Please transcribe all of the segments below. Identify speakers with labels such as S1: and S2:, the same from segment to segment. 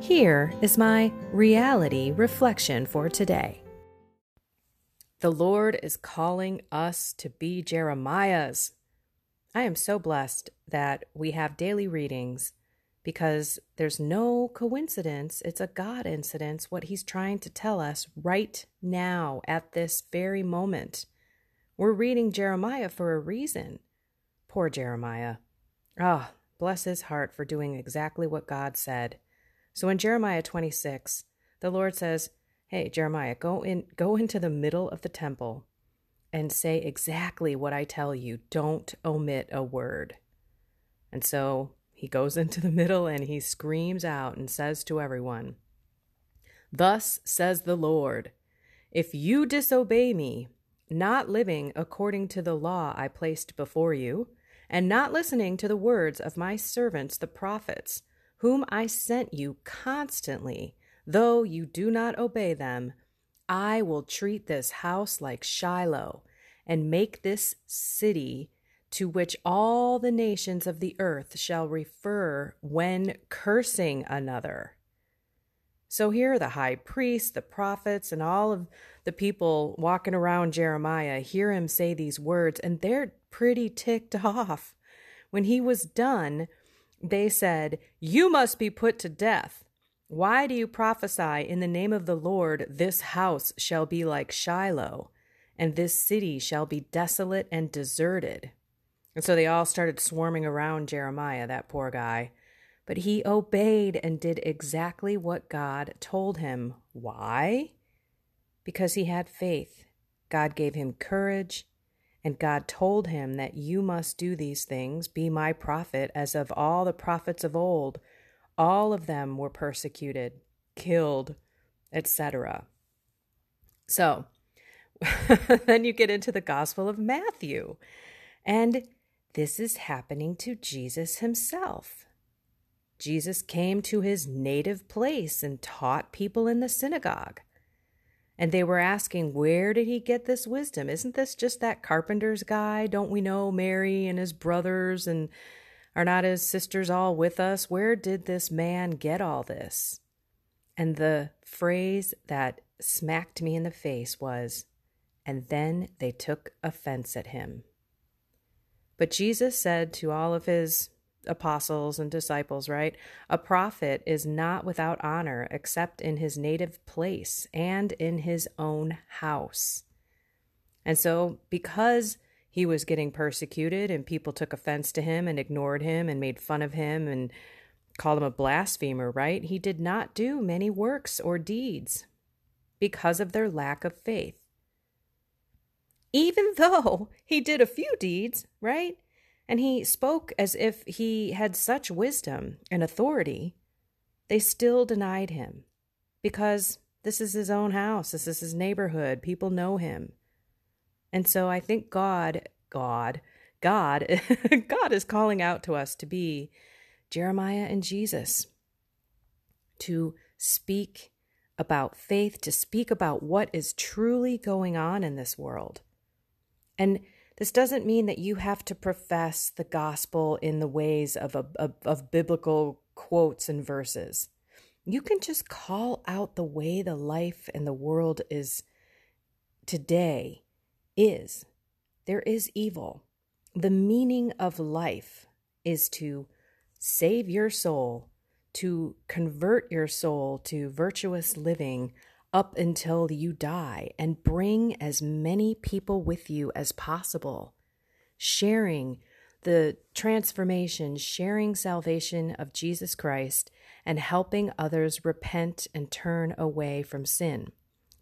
S1: Here is my reality reflection for today. The Lord is calling us to be Jeremiahs. I am so blessed that we have daily readings because there's no coincidence. It's a God incidence, what He's trying to tell us right now at this very moment. We're reading Jeremiah for a reason. Poor Jeremiah. Ah, oh, bless his heart for doing exactly what God said. So in Jeremiah 26, the Lord says, "Hey Jeremiah, go in go into the middle of the temple and say exactly what I tell you. Don't omit a word." And so he goes into the middle and he screams out and says to everyone, Thus says the Lord, if you disobey me, not living according to the law I placed before you, and not listening to the words of my servants the prophets, whom I sent you constantly, though you do not obey them, I will treat this house like Shiloh, and make this city to which all the nations of the earth shall refer when cursing another. So here the high priests, the prophets, and all of the people walking around Jeremiah hear him say these words, and they're pretty ticked off. When he was done, they said, You must be put to death. Why do you prophesy in the name of the Lord, this house shall be like Shiloh, and this city shall be desolate and deserted? And so they all started swarming around Jeremiah, that poor guy. But he obeyed and did exactly what God told him. Why? Because he had faith. God gave him courage and God told him that you must do these things, be my prophet, as of all the prophets of old. All of them were persecuted, killed, etc. So, then you get into the Gospel of Matthew. And this is happening to Jesus himself. Jesus came to his native place and taught people in the synagogue. And they were asking, Where did he get this wisdom? Isn't this just that carpenter's guy? Don't we know Mary and his brothers and are not his sisters all with us? Where did this man get all this? And the phrase that smacked me in the face was, And then they took offense at him. But Jesus said to all of his apostles and disciples, right? A prophet is not without honor except in his native place and in his own house. And so, because he was getting persecuted and people took offense to him and ignored him and made fun of him and called him a blasphemer, right? He did not do many works or deeds because of their lack of faith. Even though he did a few deeds, right? And he spoke as if he had such wisdom and authority, they still denied him because this is his own house, this is his neighborhood, people know him. And so I think God, God, God, God is calling out to us to be Jeremiah and Jesus, to speak about faith, to speak about what is truly going on in this world. And this doesn't mean that you have to profess the gospel in the ways of, of, of biblical quotes and verses. You can just call out the way the life and the world is today is. There is evil. The meaning of life is to save your soul, to convert your soul to virtuous living up until you die, and bring as many people with you as possible, sharing the transformation, sharing salvation of Jesus Christ, and helping others repent and turn away from sin.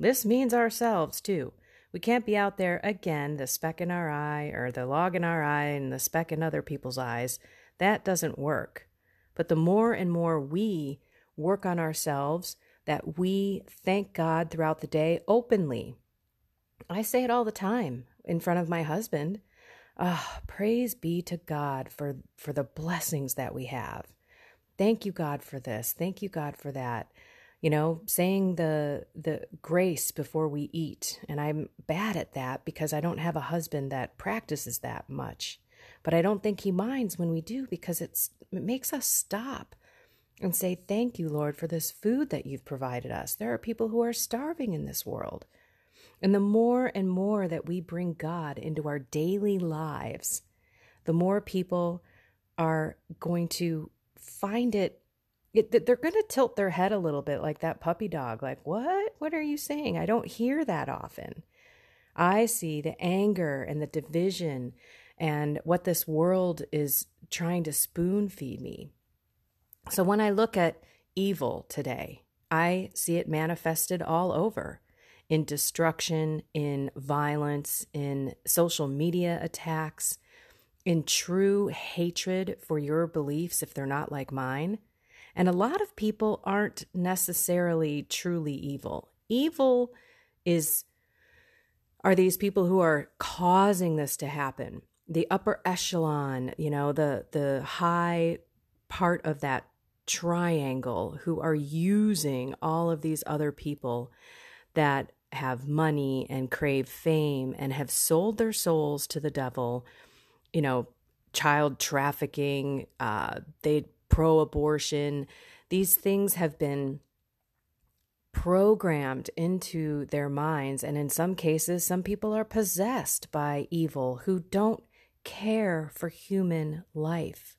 S1: This means ourselves too. We can't be out there again, the speck in our eye or the log in our eye and the speck in other people's eyes. That doesn't work. But the more and more we work on ourselves, that we thank God throughout the day openly. I say it all the time in front of my husband. Ah, oh, praise be to God for, for the blessings that we have. Thank you, God, for this. Thank you, God, for that you know saying the the grace before we eat and i'm bad at that because i don't have a husband that practices that much but i don't think he minds when we do because it's it makes us stop and say thank you lord for this food that you've provided us. There are people who are starving in this world. And the more and more that we bring god into our daily lives the more people are going to find it it, they're going to tilt their head a little bit like that puppy dog like what? What are you saying? I don't hear that often. I see the anger and the division and what this world is trying to spoon feed me so when i look at evil today i see it manifested all over in destruction in violence in social media attacks in true hatred for your beliefs if they're not like mine and a lot of people aren't necessarily truly evil. Evil is are these people who are causing this to happen. The upper echelon, you know, the the high part of that triangle who are using all of these other people that have money and crave fame and have sold their souls to the devil, you know, child trafficking, uh, they pro abortion. These things have been programmed into their minds. And in some cases, some people are possessed by evil who don't care for human life,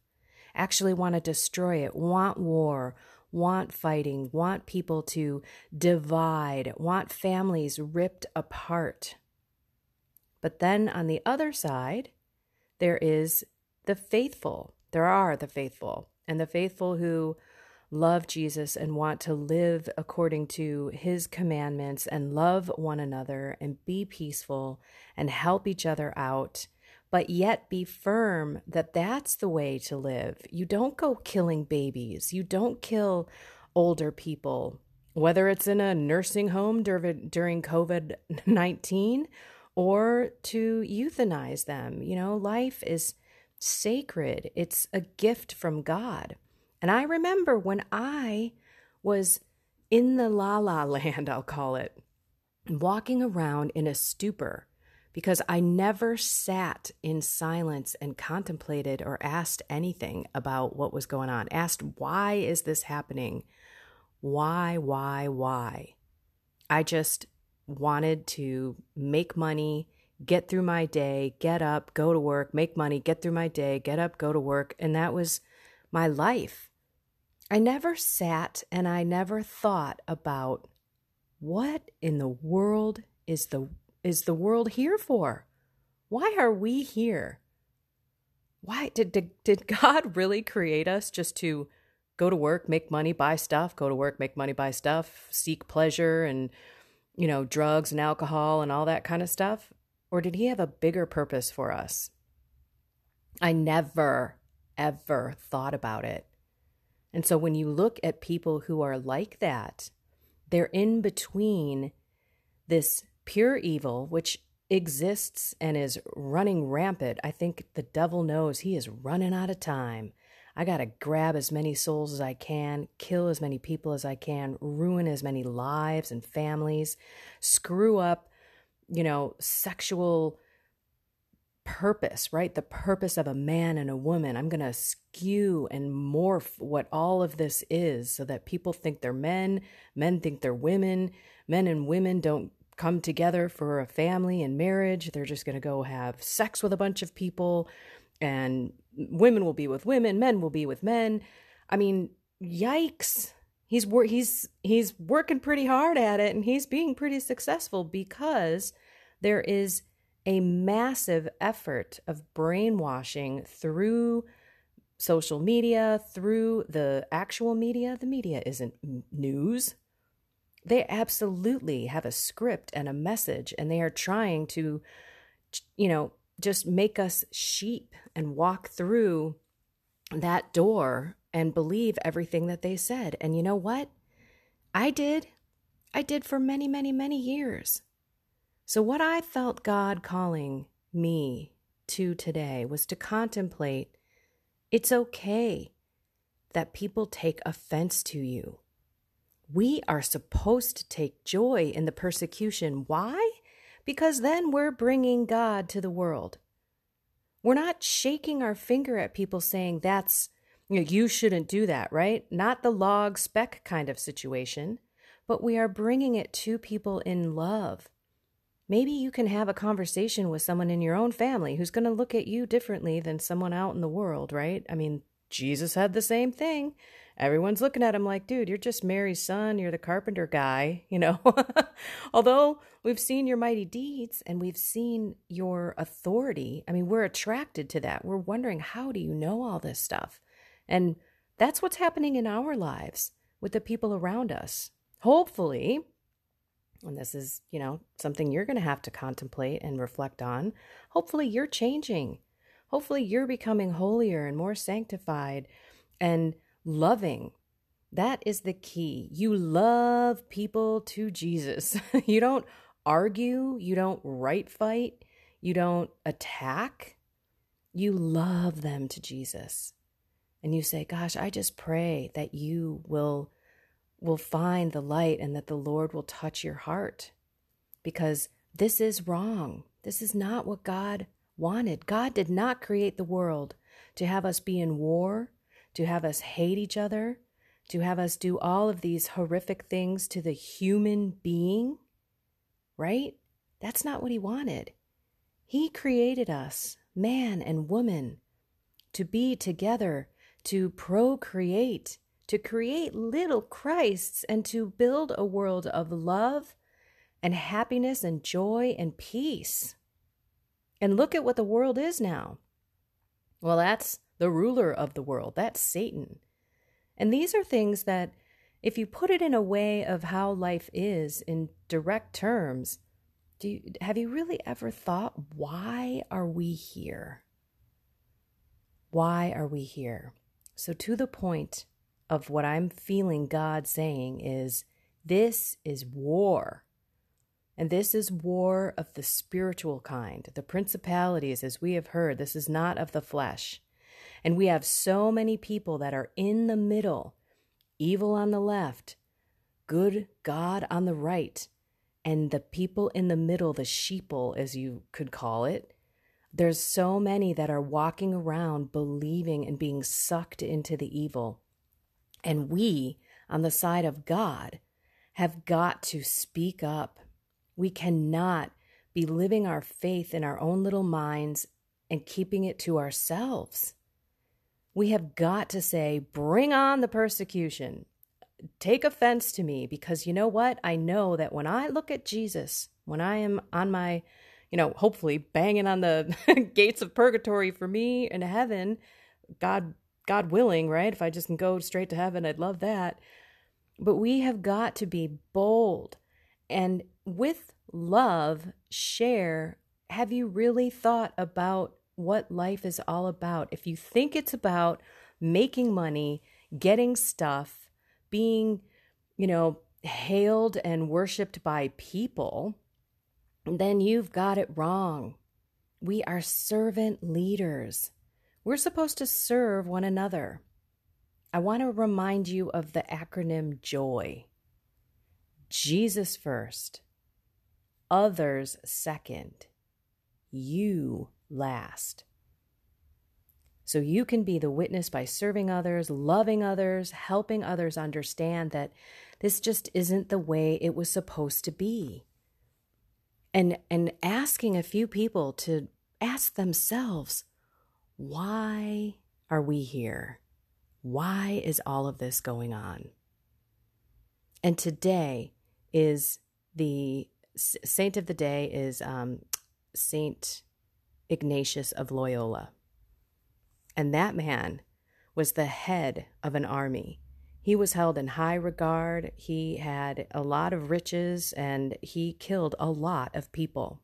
S1: actually want to destroy it, want war, want fighting, want people to divide, want families ripped apart. But then on the other side, there is the faithful. There are the faithful and the faithful who love Jesus and want to live according to his commandments and love one another and be peaceful and help each other out, but yet be firm that that's the way to live. You don't go killing babies, you don't kill older people, whether it's in a nursing home during COVID 19 or to euthanize them. You know, life is sacred, it's a gift from God. And I remember when I was in the la la land, I'll call it, walking around in a stupor because I never sat in silence and contemplated or asked anything about what was going on. Asked, why is this happening? Why, why, why? I just wanted to make money get through my day, get up, go to work, make money, get through my day, get up, go to work. And that was my life. I never sat and I never thought about what in the world is the is the world here for? Why are we here? Why did, did did God really create us just to go to work, make money, buy stuff, go to work, make money, buy stuff, seek pleasure and you know, drugs and alcohol and all that kind of stuff? Or did he have a bigger purpose for us? I never, ever thought about it. And so when you look at people who are like that, they're in between this pure evil, which exists and is running rampant. I think the devil knows he is running out of time. I got to grab as many souls as I can, kill as many people as I can, ruin as many lives and families, screw up, you know, sexual purpose, right? The purpose of a man and a woman. I'm to skew and morph what all of this is so that people think they're men, men think they're women, men and women don't come together for a family and marriage. They're just going to go have sex with a bunch of people and women will be with women, men will be with men. I mean, yikes. He's wor- he's he's working pretty hard at it and he's being pretty successful because there is a massive effort of brainwashing through social media, through the actual media. The media isn't news. They absolutely have a script and a message, and they are trying to, you know, just make us sheep and walk through that door and believe everything that they said. And you know what? I did. I did for many, many, many years. So, what I felt God calling me to today was to contemplate it's okay that people take offense to you. We are supposed to take joy in the persecution. Why? Because then we're bringing God to the world. We're not shaking our finger at people saying that's, you know, you shouldn't do that, right? Not the log speck kind of situation, but we are bringing it to people in love Maybe you can have a conversation with someone in your own family who's going to look at you differently than someone out in the world, right? I mean, Jesus had the same thing. Everyone's looking at him like, dude, you're just Mary's son. You're the carpenter guy, you know? Although we've seen your mighty deeds and we've seen your authority, I mean, we're attracted to that. We're wondering, how do you know all this stuff? And that's what's happening in our lives with the people around us. Hopefully, and this is, you know, something you're going to have to contemplate and reflect on. Hopefully, you're changing. Hopefully, you're becoming holier and more sanctified and loving. That is the key. You love people to Jesus. you don't argue, you don't right fight, you don't attack. You love them to Jesus. And you say, Gosh, I just pray that you will will find the light and that the Lord will touch your heart because this is wrong. This is not what God wanted. God did not create the world to have us be in war, to have us hate each other, to have us do all of these horrific things to the human being, right? That's not what He wanted. He created us, man and woman, to be together, to procreate, to create little Christs and to build a world of love and happiness and joy and peace. And look at what the world is now. Well, that's the ruler of the world, that's Satan. And these are things that, if you put it in a way of how life is in direct terms, do you, have you really ever thought, why are we here? Why are we here? So, to the point, of what I'm feeling God saying is this is war. And this is war of the spiritual kind. The principalities, as we have heard, this is not of the flesh. And we have so many people that are in the middle evil on the left, good God on the right. And the people in the middle, the sheeple, as you could call it, there's so many that are walking around believing and being sucked into the evil. And we, on the side of God, have got to speak up. We cannot be living our faith in our own little minds and keeping it to ourselves. We have got to say, bring on the persecution. Take offense to me because you know what? I know that when I look at Jesus, when I am on my, you know, hopefully banging on the gates of purgatory for me in heaven, God God willing, right? If I just can go straight to heaven, I'd love that. But we have got to be bold and with love share. Have you really thought about what life is all about? If you think it's about making money, getting stuff, being, you know, hailed and worshiped by people, then you've got it wrong. We are servant leaders. We're supposed to serve one another. I want to remind you of the acronym JOY Jesus first, others second, you last. So you can be the witness by serving others, loving others, helping others understand that this just isn't the way it was supposed to be. And and asking a few people to ask themselves, why are we here? Why is all of this going on? And today is the saint of the day is um, Saint Ignatius of Loyola. And that man was the head of an army. He was held in high regard. He had a lot of riches and he killed a lot of people.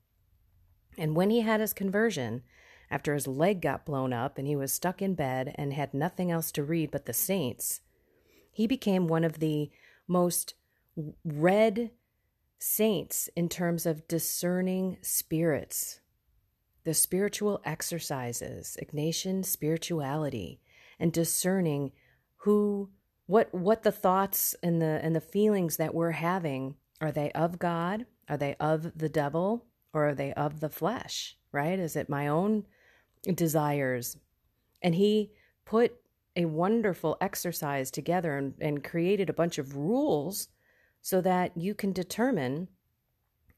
S1: And when he had his conversion, after his leg got blown up and he was stuck in bed and had nothing else to read but the saints, he became one of the most read saints in terms of discerning spirits the spiritual exercises, Ignatian spirituality, and discerning who what what the thoughts and the and the feelings that we're having are they of God? Are they of the devil? Or are they of the flesh? Right? Is it my own desires? And he put a wonderful exercise together and, and created a bunch of rules so that you can determine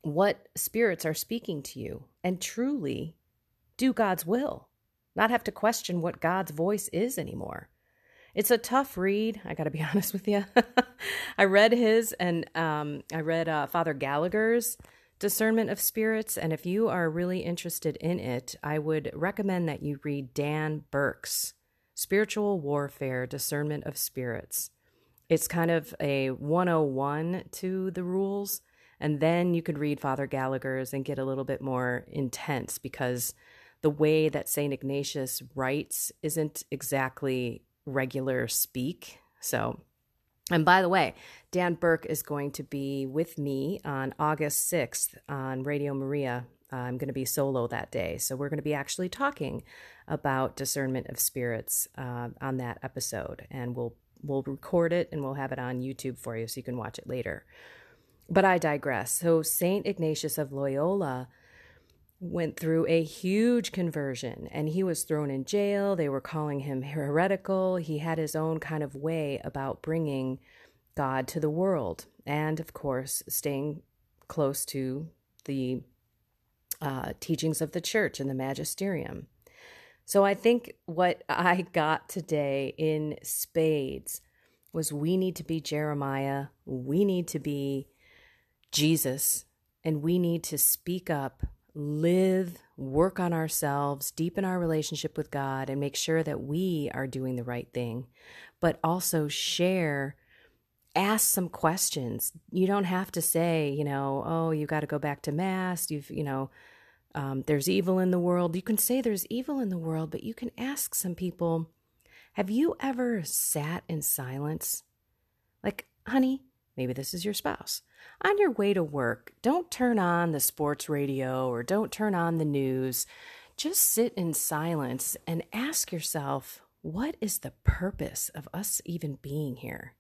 S1: what spirits are speaking to you and truly do God's will, not have to question what God's voice is anymore. It's a tough read. I got to be honest with you. I read his and um, I read uh, Father Gallagher's Discernment of Spirits. And if you are really interested in it, I would recommend that you read Dan Burke's Spiritual Warfare Discernment of Spirits. It's kind of a 101 to the rules and then you could read Father Gallagher's and get a little bit more intense because the way that St. Ignatius writes isn't exactly regular speak. So, and by the way, Dan Burke is going to be with me on August 6th on Radio Maria. I'm going to be solo that day. So, we're going to be actually talking about discernment of spirits uh, on that episode. And we'll we'll record it and we'll have it on YouTube for you so you can watch it later. But I digress. So, St. Ignatius of Loyola went through a huge conversion and he was thrown in jail. They were calling him heretical. He had his own kind of way about bringing God to the world. And of course, staying close to the uh, teachings of the church and the magisterium. So I think what I got today in spades was we need to be Jeremiah, we need to be Jesus and we need to speak up, live, work on ourselves, deepen our relationship with God, and make sure that we are doing the right thing, but also share. Ask some questions. You don't have to say, you know, oh, you got to go back to mass. You've, you know, um, there's evil in the world. You can say there's evil in the world, but you can ask some people, have you ever sat in silence? Like, honey, maybe this is your spouse on your way to work, don't turn on the sports radio or don't turn on the news. Just sit in silence and ask yourself, what is the purpose of us even being here?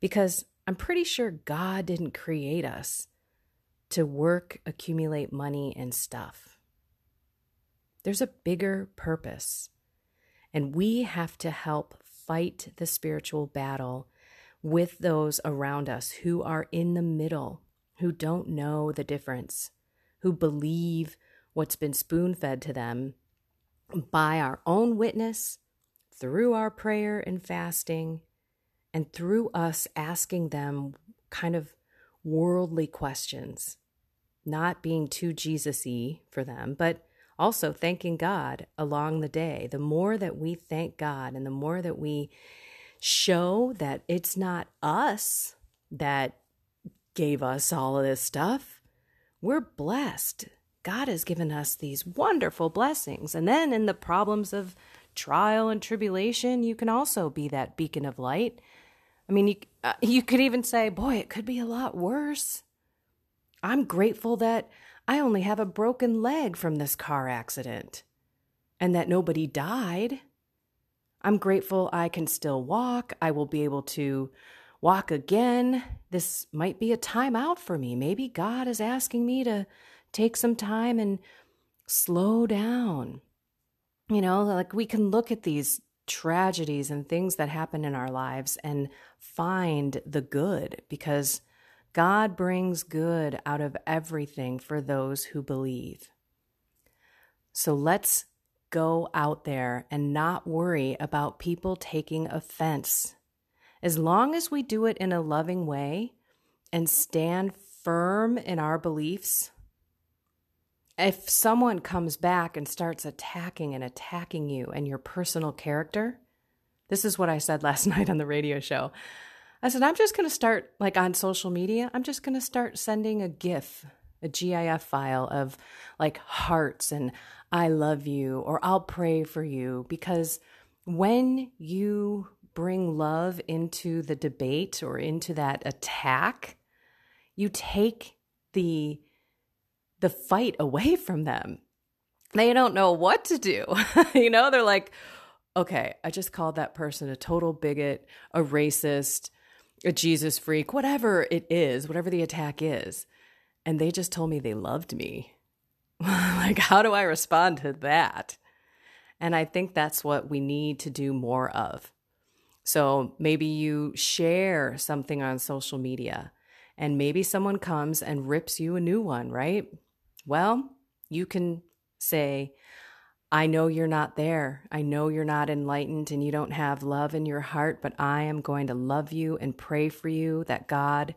S1: Because I'm pretty sure God didn't create us to work, accumulate money, and stuff. There's a bigger purpose, and we have to help fight the spiritual battle with those around us who are in the middle, who don't know the difference, who believe what's been spoon fed to them by our own witness, through our prayer and fasting, and through us asking them kind of worldly questions, not being too Jesus y for them, but also thanking God along the day. The more that we thank God and the more that we show that it's not us that gave us all of this stuff. We're blessed. God has given us these wonderful blessings. And then in the problems of trial and tribulation, you can also be that beacon of light. I mean, you, uh, you could even say, boy, it could be a lot worse. I'm grateful that I only have a broken leg from this car accident and that nobody died. I'm grateful I can still walk. I will be able to walk again. This might be a time out for me. Maybe God is asking me to take some time and slow down. You know, like we can look at these tragedies and things that happen in our lives and find the good because God brings good out of everything for those who believe. So let's go out there and not worry about people taking offense. As long as we do it in a loving way and stand firm in our beliefs, if someone comes back and starts attacking and attacking you and your personal character, this is what I said last night on the radio show. I said, I'm just going to start, like on social media, I'm just going to start sending a GIF, a GIF file of like hearts and I love you or I'll pray for you. Because when you bring love into the debate or into that attack, you take the the fight away from them. They don't know what to do. you know, they're like, okay, I just called that person a total bigot, a racist, a Jesus freak, whatever it is, whatever the attack is. And they just told me they loved me. like, how do I respond to that? And I think that's what we need to do more of. So maybe you share something on social media and maybe someone comes and rips you a new one, right? Well, you can say, I know you're not there. I know you're not enlightened and you don't have love in your heart, but I am going to love you and pray for you that God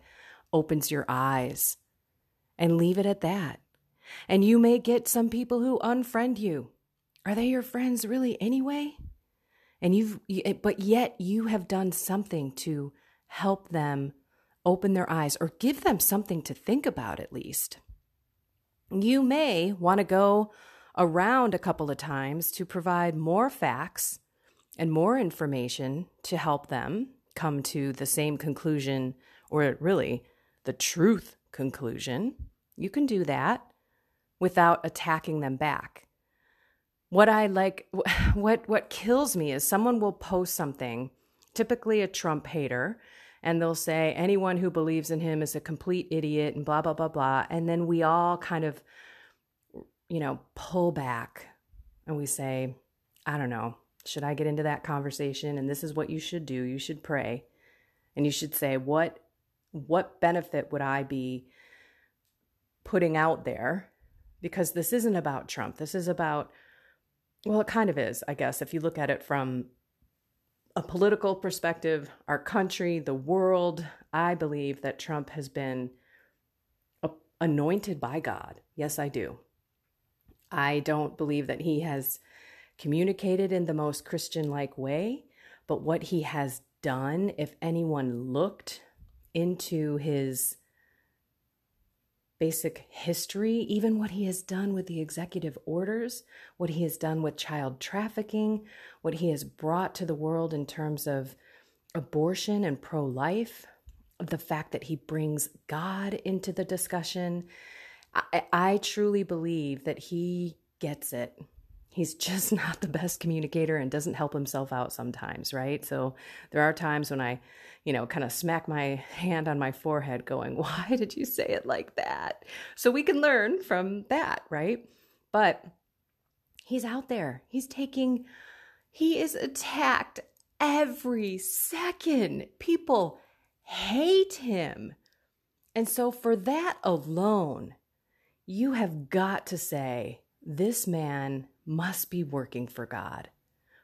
S1: opens your eyes and leave it at that. And you may get some people who unfriend you. Are they your friends really anyway? And you've, eh, but yet you have done something to help them open their eyes or give them something to think about at least. You may want to go around a couple of times to provide more facts and more information to help them come to the same conclusion, or really the truth conclusion. You can do that without attacking them back. What I like what what kills me is someone will post something, typically a Trump hater, and they'll say anyone who believes in him is a complete idiot and blah blah blah blah and then we all kind of you know, pull back and we say, I don't know, should I get into that conversation and this is what you should do. You should pray. And you should say what what benefit would I be putting out there because this isn't about Trump. This is about, well, it kind of is, I guess, if you look at it from a political perspective, our country, the world. I believe that Trump has been anointed by God. Yes, I do. I don't believe that he has communicated in the most Christian like way, but what he has done, if anyone looked into his basic history, even what he has done with the executive orders, what he has done with child trafficking, what he has brought to the world in terms of abortion and pro life, the fact that he brings God into the discussion. I, I truly believe that he gets it he's just not the best communicator and doesn't help himself out sometimes, right? So there are times when I, you know, kind of smack my hand on my forehead going, "Why did you say it like that?" So we can learn from that, right? But he's out there. He's taking he is attacked every second. People hate him. And so for that alone, you have got to say, this man must be working for God,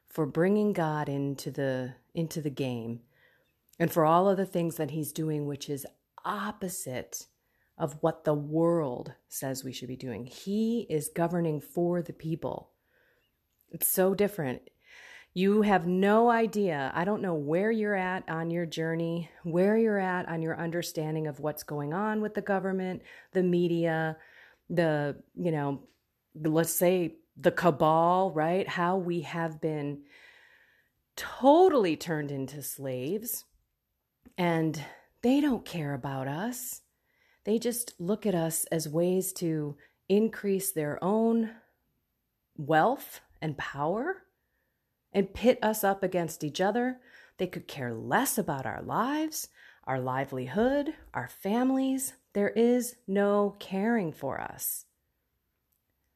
S1: for bringing God into the into the game, and for all of the things that he's doing which is opposite of what the world says we should be doing. He is governing for the people. It's so different. You have no idea. I don't know where you're at on your journey, where you're at on your understanding of what's going on with the government, the media, the, you know, let's say the cabal, right? How we have been totally turned into slaves and they don't care about us. They just look at us as ways to increase their own wealth and power. and pit us up against each other. They could care less about our lives, our livelihood, our families. There is no caring for us.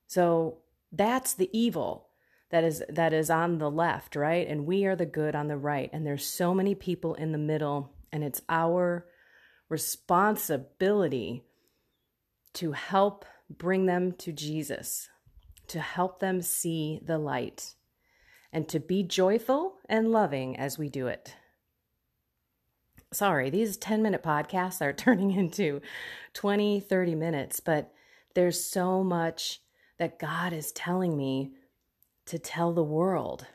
S1: So that's the evil that is that is on the left, right? And we are the good on the right. And there's so many people in the middle and it's our responsibility to help bring them to Jesus, to help them see the light, and to be joyful and loving as we do it. Sorry, these 10 minute podcasts are turning into 20, 30 minutes, but there's so much that God is telling me to tell the world.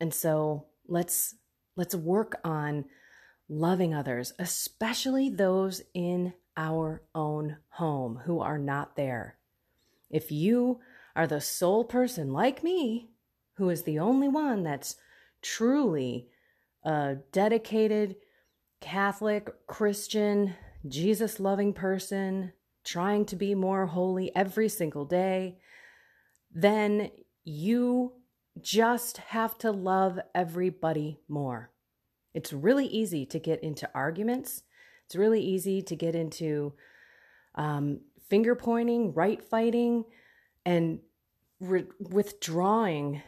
S1: And so let's let's work on loving others, especially those in our own home who are not there. If you are the sole person like me who is the only one that's truly a dedicated Catholic, Christian, Jesus loving person, trying to be more holy every single day, then you just have to love everybody more. It's really easy to get into arguments. It's really easy to get into um, finger pointing, right fighting, and re- withdrawing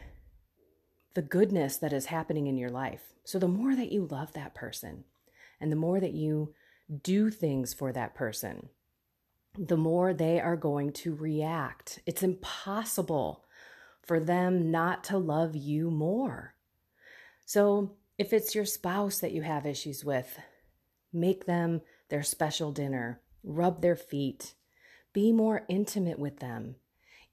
S1: the goodness that is happening in your life. So, the more that you love that person and the more that you do things for that person, the more they are going to react. It's impossible for them not to love you more. So, if it's your spouse that you have issues with, make them their special dinner, rub their feet, be more intimate with them.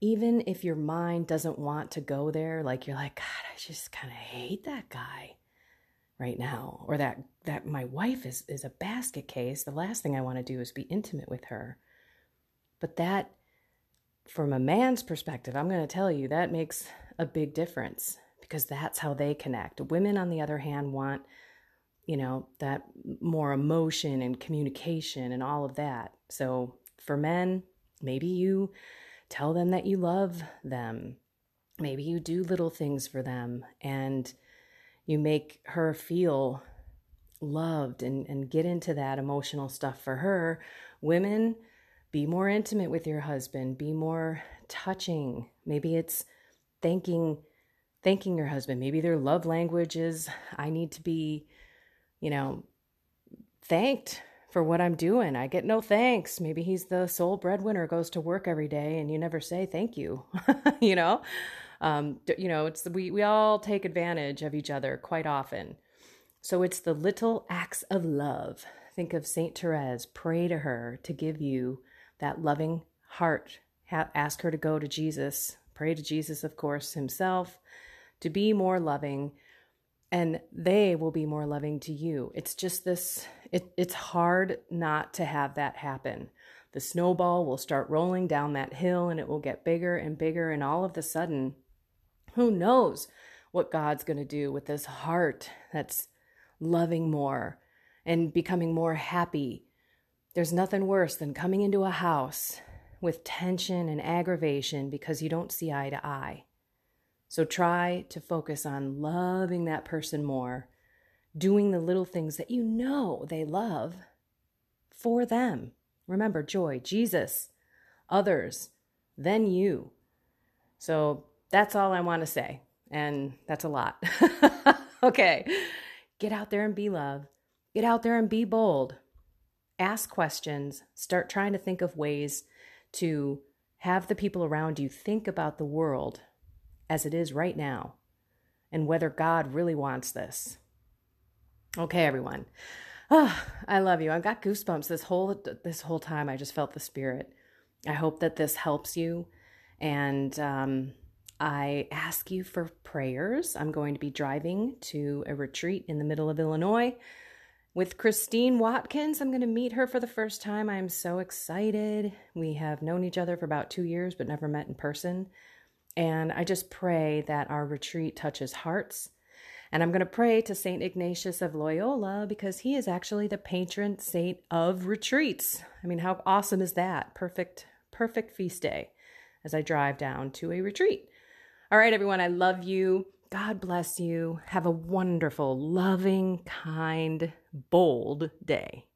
S1: Even if your mind doesn't want to go there, like you're like, God, I just kind of hate that guy right now, or that that my wife is is a basket case. The last thing I want to do is be intimate with her. But that from a man's perspective, I'm going to tell you that makes a big difference because that's how they connect. Women, on the other hand, want, you know, that more emotion and communication and all of that. So for men, maybe you tell them that you love them. Maybe you do little things for them and you make her feel loved and, and get into that emotional stuff for her. Women, be more intimate with your husband, be more touching. Maybe it's thanking thanking your husband. Maybe their love language is I need to be, you know, thanked for what I'm doing. I get no thanks. Maybe he's the sole breadwinner, goes to work every day, and you never say thank you. you know, um, you know, it's we we all take advantage of each other quite often. So it's the little acts of love. Think of Saint Therese. Pray to her to give you that loving heart. Ha- ask her to go to Jesus, pray to Jesus, of course, himself, to be more loving, and they will be more loving to you. It's just this, it, it's hard not to have that happen. The snowball will start rolling down that hill and it will get bigger and bigger. And all of the sudden, who knows what God's going to do with this heart that's loving more and becoming more happy there's nothing worse than coming into a house with tension and aggravation because you don't see eye to eye. So try to focus on loving that person more, doing the little things that you know they love for them. Remember, joy, Jesus, others, then you. So that's all I want to say. And that's a lot. okay. Get out there and be love. Get out there and be bold ask questions, start trying to think of ways to have the people around you think about the world as it is right now and whether God really wants this. Okay, everyone. Oh, I love you. I've got goosebumps this whole this whole time. I just felt the spirit. I hope that this helps you, and um, I ask you for prayers. I'm going to be driving to a retreat in the middle of Illinois with Christine Watkins. I'm going to meet her for the first time. I'm so excited. We have known each other for about two years, but never met in person. And I just pray that our retreat touches hearts. And I'm going to pray to St. Ignatius of Loyola because he is actually the patron saint of retreats. I mean, how awesome is that? Perfect, perfect feast day as I drive down to a retreat. All right, everyone, I love you. God bless you. Have a wonderful, loving, kind, bold day.